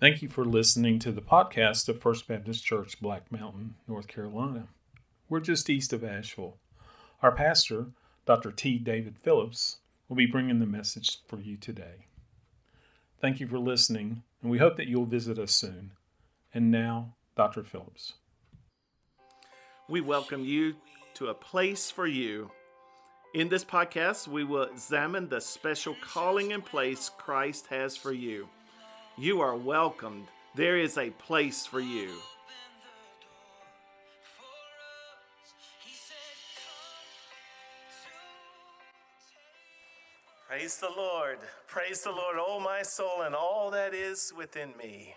Thank you for listening to the podcast of First Baptist Church, Black Mountain, North Carolina. We're just east of Asheville. Our pastor, Dr. T. David Phillips, will be bringing the message for you today. Thank you for listening, and we hope that you'll visit us soon. And now, Dr. Phillips. We welcome you to a place for you. In this podcast, we will examine the special calling and place Christ has for you. You are welcomed. There is a place for you. Praise the Lord. Praise the Lord, O my soul, and all that is within me.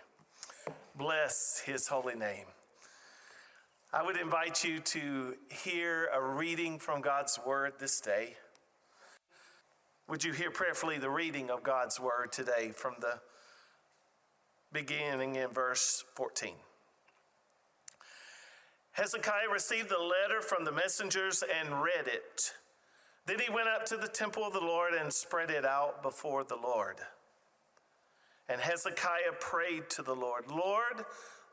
Bless his holy name. I would invite you to hear a reading from God's word this day. Would you hear prayerfully the reading of God's word today from the beginning in verse 14. Hezekiah received the letter from the messengers and read it. Then he went up to the temple of the Lord and spread it out before the Lord. And Hezekiah prayed to the Lord, Lord,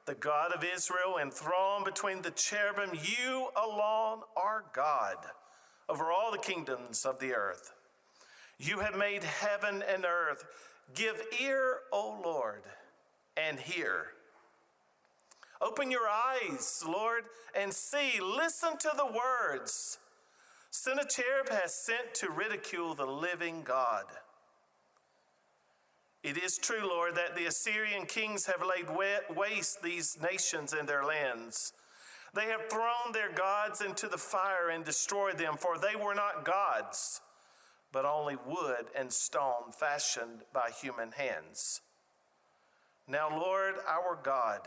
the God of Israel, enthroned between the cherubim, you alone are God over all the kingdoms of the earth. You have made heaven and earth. Give ear, O Lord and hear. Open your eyes, Lord, and see. Listen to the words. Sennacherib has sent to ridicule the living God. It is true, Lord, that the Assyrian kings have laid waste these nations and their lands. They have thrown their gods into the fire and destroyed them, for they were not gods, but only wood and stone fashioned by human hands. Now, Lord our God,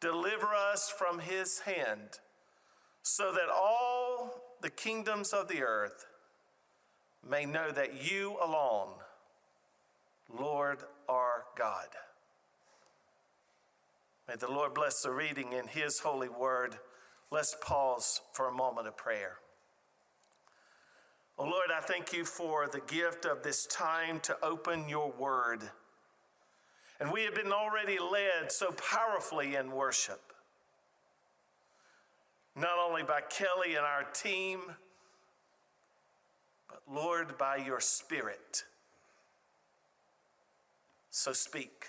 deliver us from his hand, so that all the kingdoms of the earth may know that you alone, Lord, are God. May the Lord bless the reading in his holy word. Let's pause for a moment of prayer. Oh Lord, I thank you for the gift of this time to open your word. And we have been already led so powerfully in worship. Not only by Kelly and our team, but Lord, by your Spirit. So speak.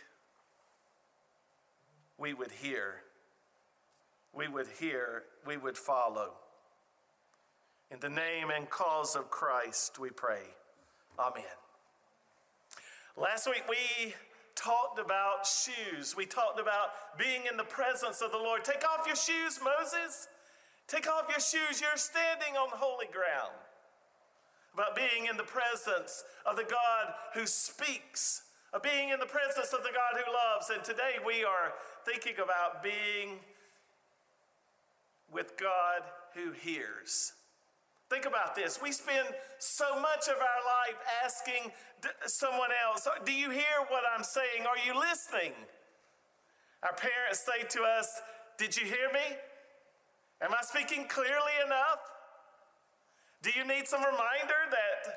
We would hear. We would hear. We would follow. In the name and cause of Christ, we pray. Amen. Last week, we talked about shoes. We talked about being in the presence of the Lord. Take off your shoes, Moses. Take off your shoes. You're standing on holy ground. About being in the presence of the God who speaks, of being in the presence of the God who loves. And today we are thinking about being with God who hears. Think about this. We spend so much of our life asking someone else, Do you hear what I'm saying? Are you listening? Our parents say to us, Did you hear me? Am I speaking clearly enough? Do you need some reminder that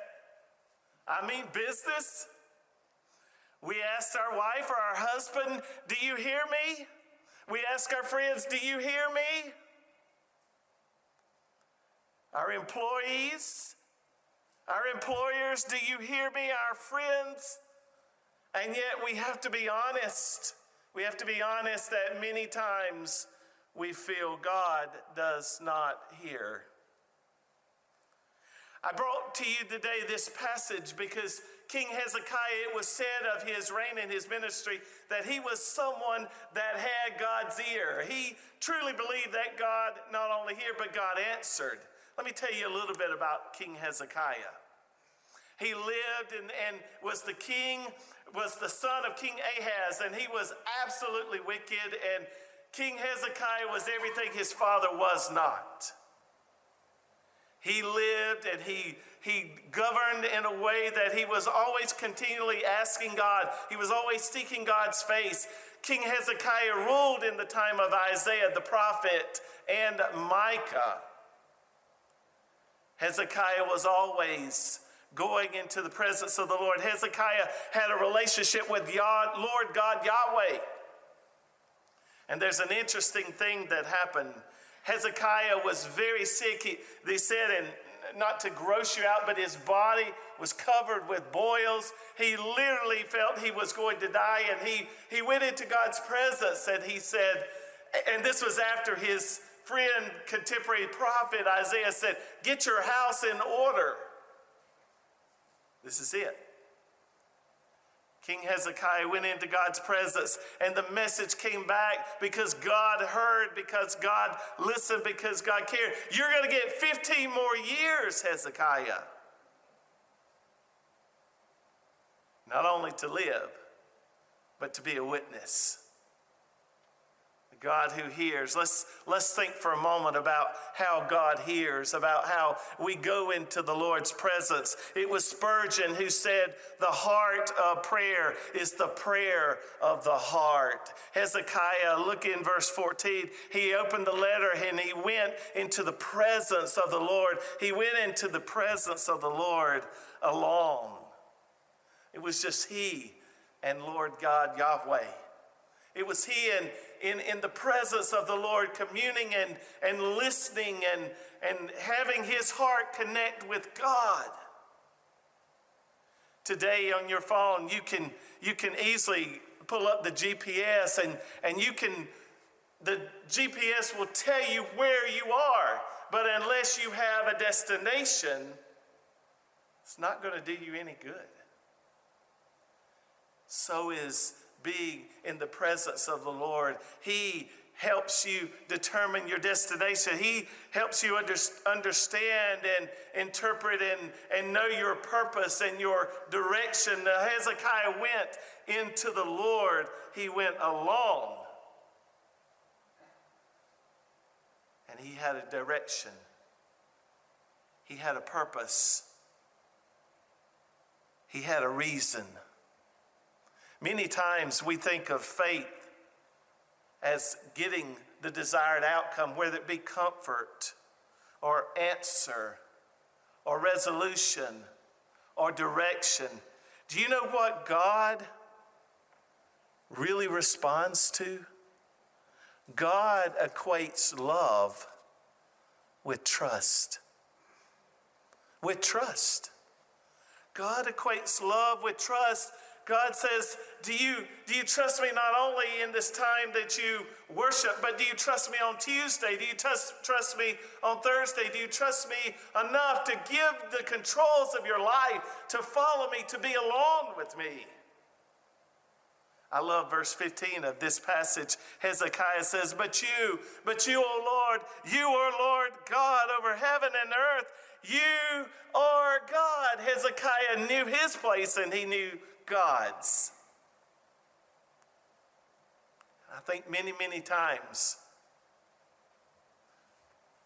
I mean business? We ask our wife or our husband, Do you hear me? We ask our friends, Do you hear me? Our employees, our employers, do you hear me? Our friends. And yet we have to be honest. We have to be honest that many times we feel God does not hear. I brought to you today this passage because King Hezekiah, it was said of his reign and his ministry that he was someone that had God's ear. He truly believed that God not only heard, but God answered. Let me tell you a little bit about King Hezekiah. He lived and, and was the king, was the son of King Ahaz, and he was absolutely wicked, and King Hezekiah was everything his father was not. He lived and he, he governed in a way that he was always continually asking God. He was always seeking God's face. King Hezekiah ruled in the time of Isaiah the prophet and Micah. Hezekiah was always going into the presence of the Lord. Hezekiah had a relationship with Lord God Yahweh. And there's an interesting thing that happened. Hezekiah was very sick. He, they said, and not to gross you out, but his body was covered with boils. He literally felt he was going to die, and he, he went into God's presence and he said, and this was after his friend, contemporary prophet Isaiah said, Get your house in order. This is it. King Hezekiah went into God's presence and the message came back because God heard, because God listened, because God cared. You're going to get 15 more years, Hezekiah. Not only to live, but to be a witness. God who hears. Let's, let's think for a moment about how God hears, about how we go into the Lord's presence. It was Spurgeon who said, The heart of prayer is the prayer of the heart. Hezekiah, look in verse 14. He opened the letter and he went into the presence of the Lord. He went into the presence of the Lord alone. It was just he and Lord God Yahweh. It was he and in, in the presence of the Lord, communing and, and listening and, and having his heart connect with God. Today on your phone, you can, you can easily pull up the GPS and, and you can, the GPS will tell you where you are. But unless you have a destination, it's not going to do you any good. So is being in the presence of the Lord. He helps you determine your destination. He helps you under, understand and interpret and, and know your purpose and your direction. Now, Hezekiah went into the Lord, he went along. And he had a direction, he had a purpose, he had a reason. Many times we think of faith as getting the desired outcome, whether it be comfort or answer or resolution or direction. Do you know what God really responds to? God equates love with trust. With trust. God equates love with trust God says, do you, do you trust me not only in this time that you worship, but do you trust me on Tuesday? Do you trust, trust me on Thursday? Do you trust me enough to give the controls of your life, to follow me, to be alone with me? I love verse 15 of this passage. Hezekiah says, But you, but you, O Lord, you are Lord God over heaven and earth. You are God. Hezekiah knew his place and he knew God's. I think many, many times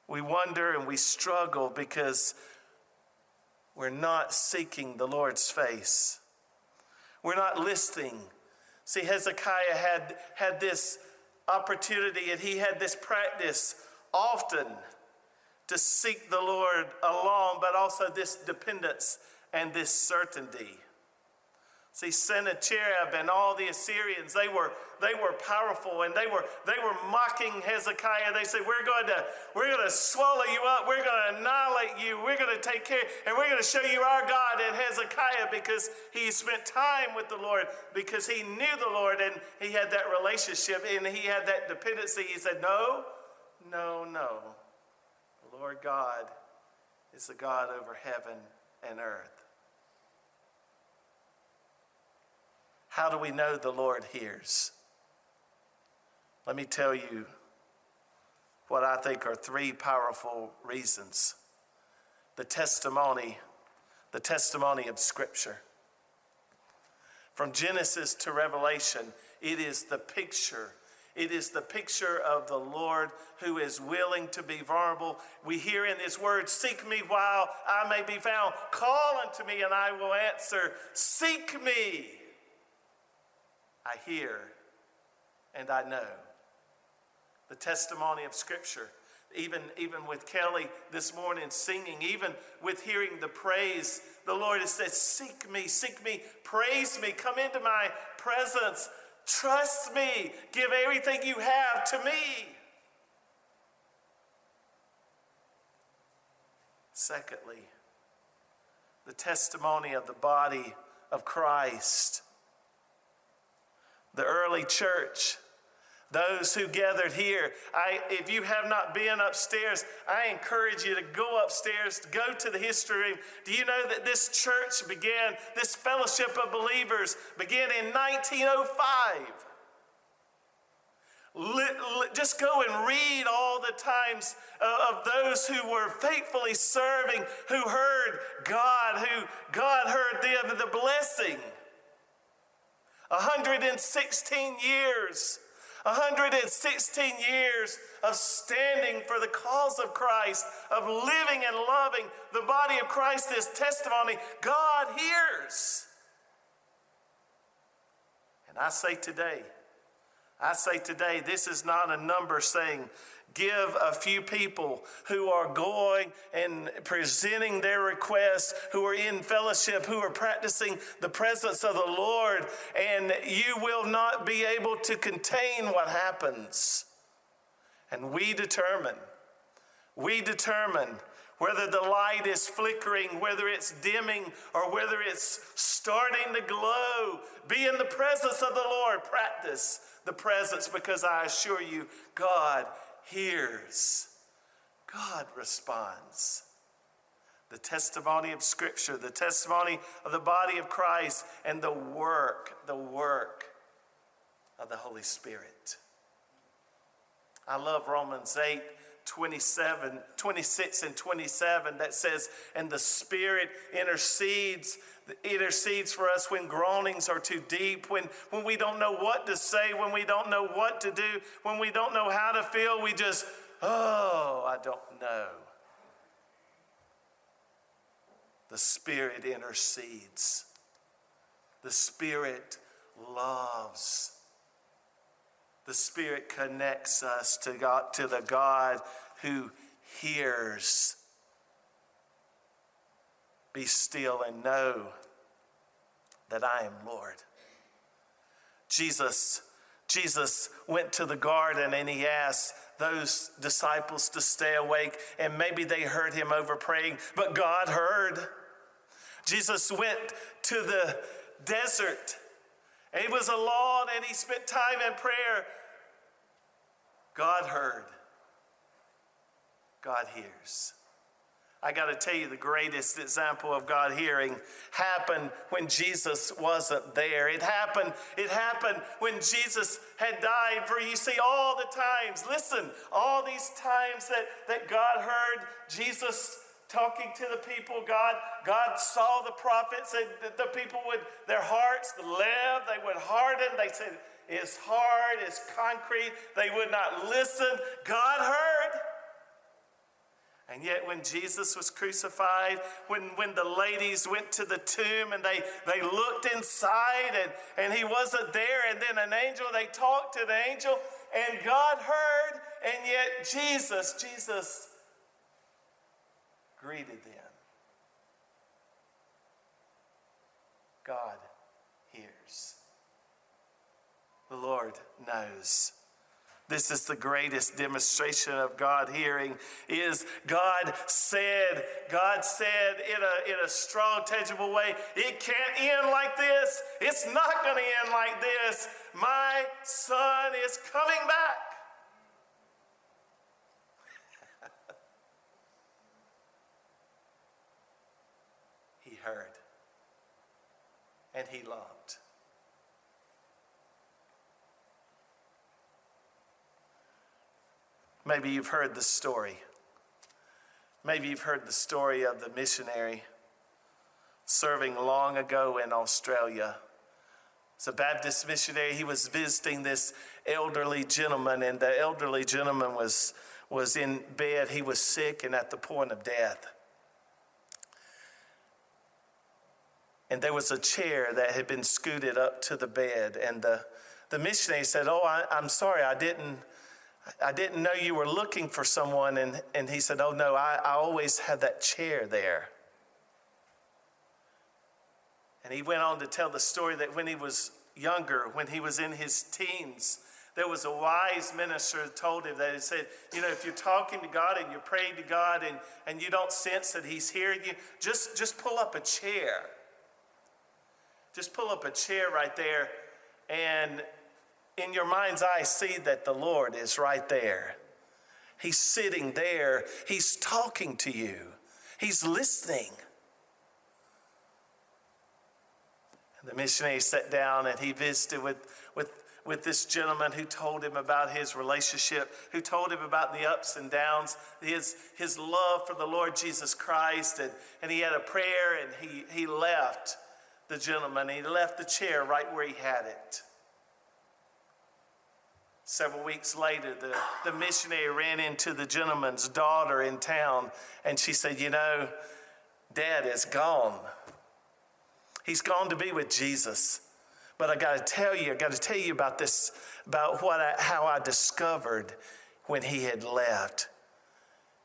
we wonder and we struggle because we're not seeking the Lord's face. We're not listening. See, Hezekiah had, had this opportunity and he had this practice often to seek the Lord alone, but also this dependence and this certainty. See, Sennacherib and all the Assyrians, they were, they were powerful and they were, they were mocking Hezekiah. They said, We're going to, we're going to swallow you up. We're going to annihilate you. We're going to take care, and we're going to show you our God and Hezekiah because he spent time with the Lord, because he knew the Lord and he had that relationship and he had that dependency. He said, No, no, no. The Lord God is the God over heaven and earth. How do we know the Lord hears? Let me tell you what I think are three powerful reasons. The testimony, the testimony of Scripture. From Genesis to Revelation, it is the picture. It is the picture of the Lord who is willing to be vulnerable. We hear in His word, Seek me while I may be found. Call unto me and I will answer. Seek me I hear and I know. The testimony of Scripture. even, even with Kelly this morning singing, even with hearing the praise, the Lord has said, Seek me, seek me, praise me, come into my presence, trust me, give everything you have to me. Secondly, the testimony of the body of Christ. The early church those who gathered here, I, if you have not been upstairs, I encourage you to go upstairs, to go to the history room. Do you know that this church began, this fellowship of believers began in 1905? just go and read all the times uh, of those who were faithfully serving, who heard God, who God heard them, the blessing. 116 years 116 years of standing for the cause of Christ, of living and loving the body of Christ, this testimony, God hears. And I say today, I say today, this is not a number saying give a few people who are going and presenting their requests, who are in fellowship, who are practicing the presence of the Lord, and you will not be able to contain what happens. And we determine, we determine whether the light is flickering, whether it's dimming, or whether it's starting to glow. Be in the presence of the Lord. Practice the presence because I assure you, God hears, God responds. The testimony of Scripture, the testimony of the body of Christ, and the work, the work of the Holy Spirit. I love Romans 8 27, 26 and 27 that says, And the Spirit intercedes, intercedes for us when groanings are too deep, when, when we don't know what to say, when we don't know what to do, when we don't know how to feel, we just, oh, I don't know. The Spirit intercedes. The Spirit loves. The Spirit connects us to God, to the God who hears. Be still and know that I am Lord. Jesus, Jesus went to the garden and he asked those disciples to stay awake, and maybe they heard him over praying, but God heard. Jesus went to the desert and was alone and he spent time in prayer. God heard. God hears. I got to tell you, the greatest example of God hearing happened when Jesus wasn't there. It happened, it happened when Jesus had died. For you see, all the times, listen, all these times that, that God heard Jesus talking to the people, God, God saw the prophets and the people would, their hearts live, they would harden. They said, it's hard, it's concrete. They would not listen. God heard. And yet, when Jesus was crucified, when, when the ladies went to the tomb and they, they looked inside and, and he wasn't there, and then an angel, they talked to the angel, and God heard, and yet Jesus, Jesus greeted them. God hears. The Lord knows this is the greatest demonstration of God hearing is God said, God said in a, in a strong, tangible way, it can't end like this. It's not going to end like this. My son is coming back. he heard and he loved. Maybe you've heard the story. Maybe you've heard the story of the missionary serving long ago in Australia. It's a Baptist missionary. He was visiting this elderly gentleman, and the elderly gentleman was, was in bed. He was sick and at the point of death. And there was a chair that had been scooted up to the bed, and the, the missionary said, Oh, I, I'm sorry, I didn't I didn't know you were looking for someone. And, and he said, Oh, no, I, I always have that chair there. And he went on to tell the story that when he was younger, when he was in his teens, there was a wise minister who told him that he said, You know, if you're talking to God and you're praying to God and, and you don't sense that He's hearing you, just, just pull up a chair. Just pull up a chair right there and in your mind's eye, see that the Lord is right there. He's sitting there, He's talking to you, He's listening. And the missionary sat down and he visited with, with, with this gentleman who told him about his relationship, who told him about the ups and downs, his, his love for the Lord Jesus Christ. And, and he had a prayer and he, he left the gentleman. He left the chair right where he had it. Several weeks later, the, the missionary ran into the gentleman's daughter in town, and she said, You know, Dad is gone. He's gone to be with Jesus. But I got to tell you, I got to tell you about this, about what I, how I discovered when he had left.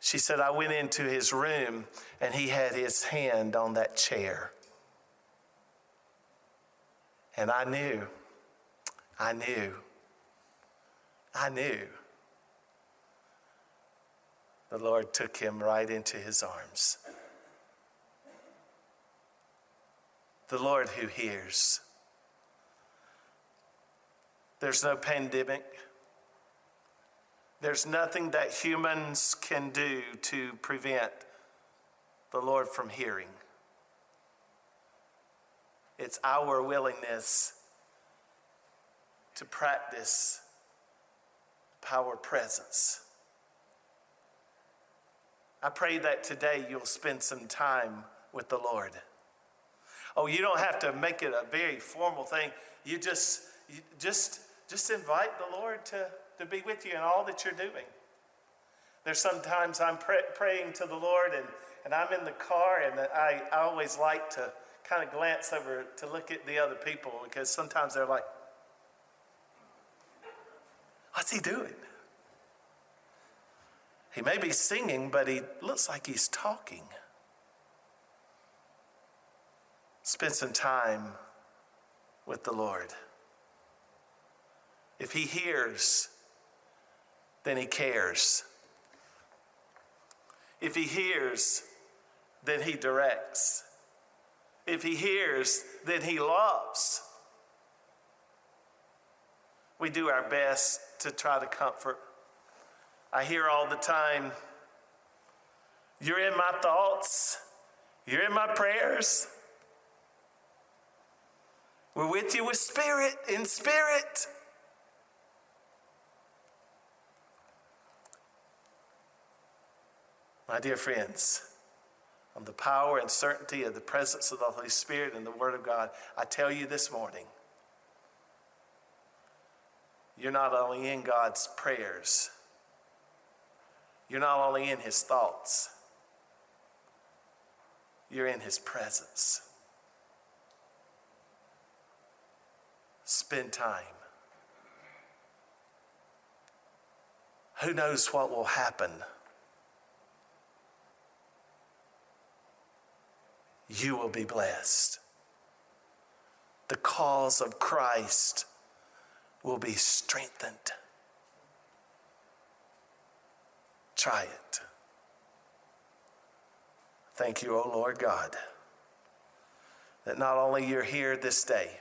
She said, I went into his room and he had his hand on that chair. And I knew, I knew I knew the Lord took him right into his arms. The Lord who hears. There's no pandemic. There's nothing that humans can do to prevent the Lord from hearing. It's our willingness to practice power presence. I pray that today you'll spend some time with the Lord. Oh, you don't have to make it a very formal thing. You just, you just, just invite the Lord to, to be with you in all that you're doing. There's sometimes I'm pray, praying to the Lord and, and I'm in the car and I, I always like to kind of glance over to look at the other people because sometimes they're like, What's he doing? He may be singing, but he looks like he's talking. Spend some time with the Lord. If he hears, then he cares. If he hears, then he directs. If he hears, then he loves we do our best to try to comfort. I hear all the time, You're in my thoughts, you're in my prayers. We're with you with spirit, in spirit. My dear friends, on the power and certainty of the presence of the Holy Spirit and the Word of God, I tell you this morning you're not only in God's prayers, you're not only in His thoughts, you're in His presence. Spend time. Who knows what will happen? You will be blessed. The cause of Christ will be strengthened. Try it. Thank you, O oh Lord God, that not only you're here this day,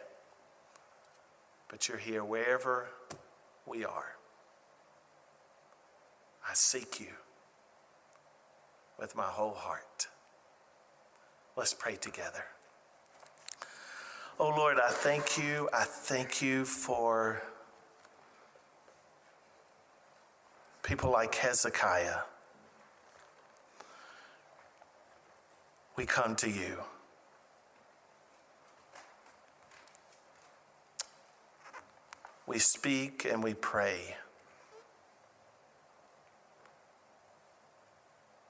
but you're here wherever we are. I seek you with my whole heart. Let's pray together. Oh Lord, I thank you. I thank you for people like Hezekiah, we come to you. We speak and we pray.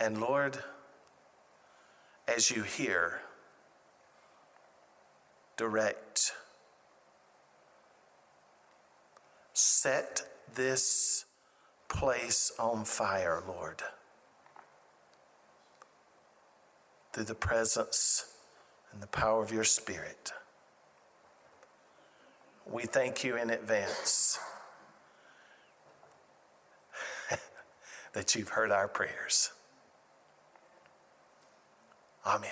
And Lord, as you hear, direct, set this place on fire, Lord, through the presence and the power of your Spirit. We thank you in advance that you've heard our prayers. Amen.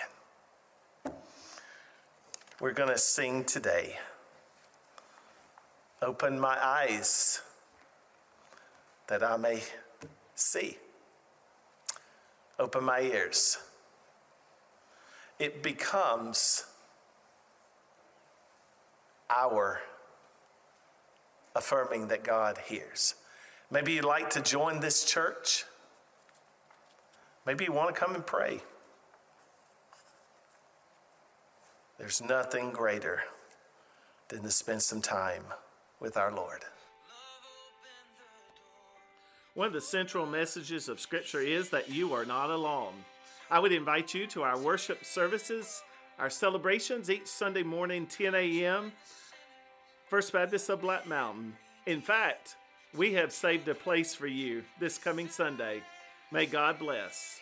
We're going to sing today. Open my eyes that I may see. Open my ears. It becomes our affirming that God hears. Maybe you'd like to join this church. Maybe you want to come and pray. There's nothing greater than to spend some time with our Lord. One of the central messages of Scripture is that you are not alone. I would invite you to our worship services, our celebrations each Sunday morning, 10 a.m., First Baptist of Black Mountain. In fact, we have saved a place for you this coming Sunday. May God bless.